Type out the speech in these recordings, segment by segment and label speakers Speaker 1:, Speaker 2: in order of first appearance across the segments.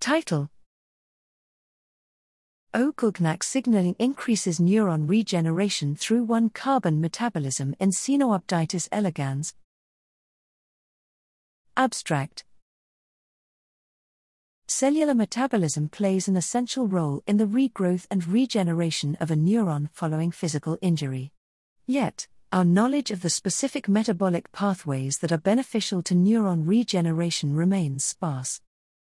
Speaker 1: Title O-GlcNAc signaling increases neuron regeneration through 1-carbon metabolism in Caenorhabditis elegans. Abstract Cellular metabolism plays an essential role in the regrowth and regeneration of a neuron following physical injury. Yet, our knowledge of the specific metabolic pathways that are beneficial to neuron regeneration remains sparse.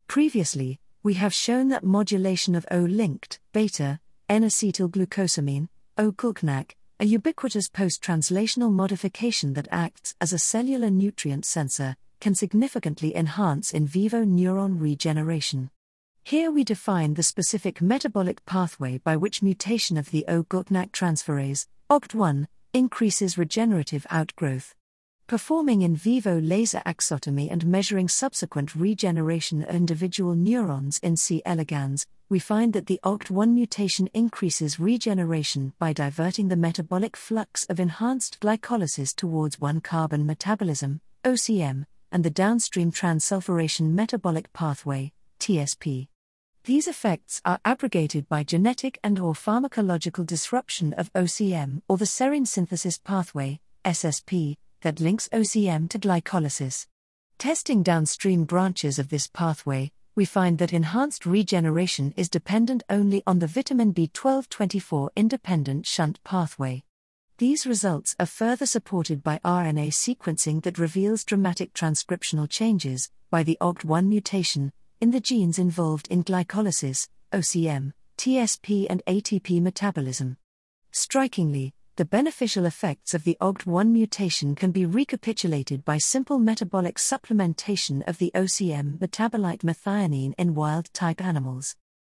Speaker 1: Previously, we have shown that modulation of O linked, beta, N acetylglucosamine, O-GlcNAc, a ubiquitous post translational modification that acts as a cellular nutrient sensor, can significantly enhance in vivo neuron regeneration. Here we define the specific metabolic pathway by which mutation of the O-GlcNAc transferase, OGT1, increases regenerative outgrowth. Performing in vivo laser axotomy and measuring subsequent regeneration of individual neurons in C. elegans, we find that the OGT1 mutation increases regeneration by diverting the metabolic flux of enhanced glycolysis towards 1 carbon metabolism, OCM, and the downstream transsulfuration metabolic pathway, TSP. These effects are abrogated by genetic and or pharmacological disruption of OCM or the serine synthesis pathway, SSP, that links OCM to glycolysis. Testing downstream branches of this pathway, we find that enhanced regeneration is dependent only on the vitamin B1224 independent shunt pathway. These results are further supported by RNA sequencing that reveals dramatic transcriptional changes by the OGT1 mutation in the genes involved in glycolysis, OCM, TSP, and ATP metabolism. Strikingly, the beneficial effects of the OGT1 mutation can be recapitulated by simple metabolic supplementation of the OCM metabolite methionine in wild type animals.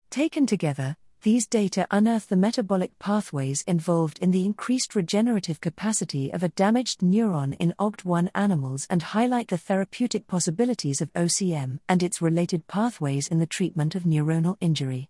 Speaker 1: Taken together, these data unearth the metabolic pathways involved in the increased regenerative capacity of a damaged neuron in OGT1 animals and highlight the therapeutic possibilities of OCM and its related pathways in the treatment of neuronal injury.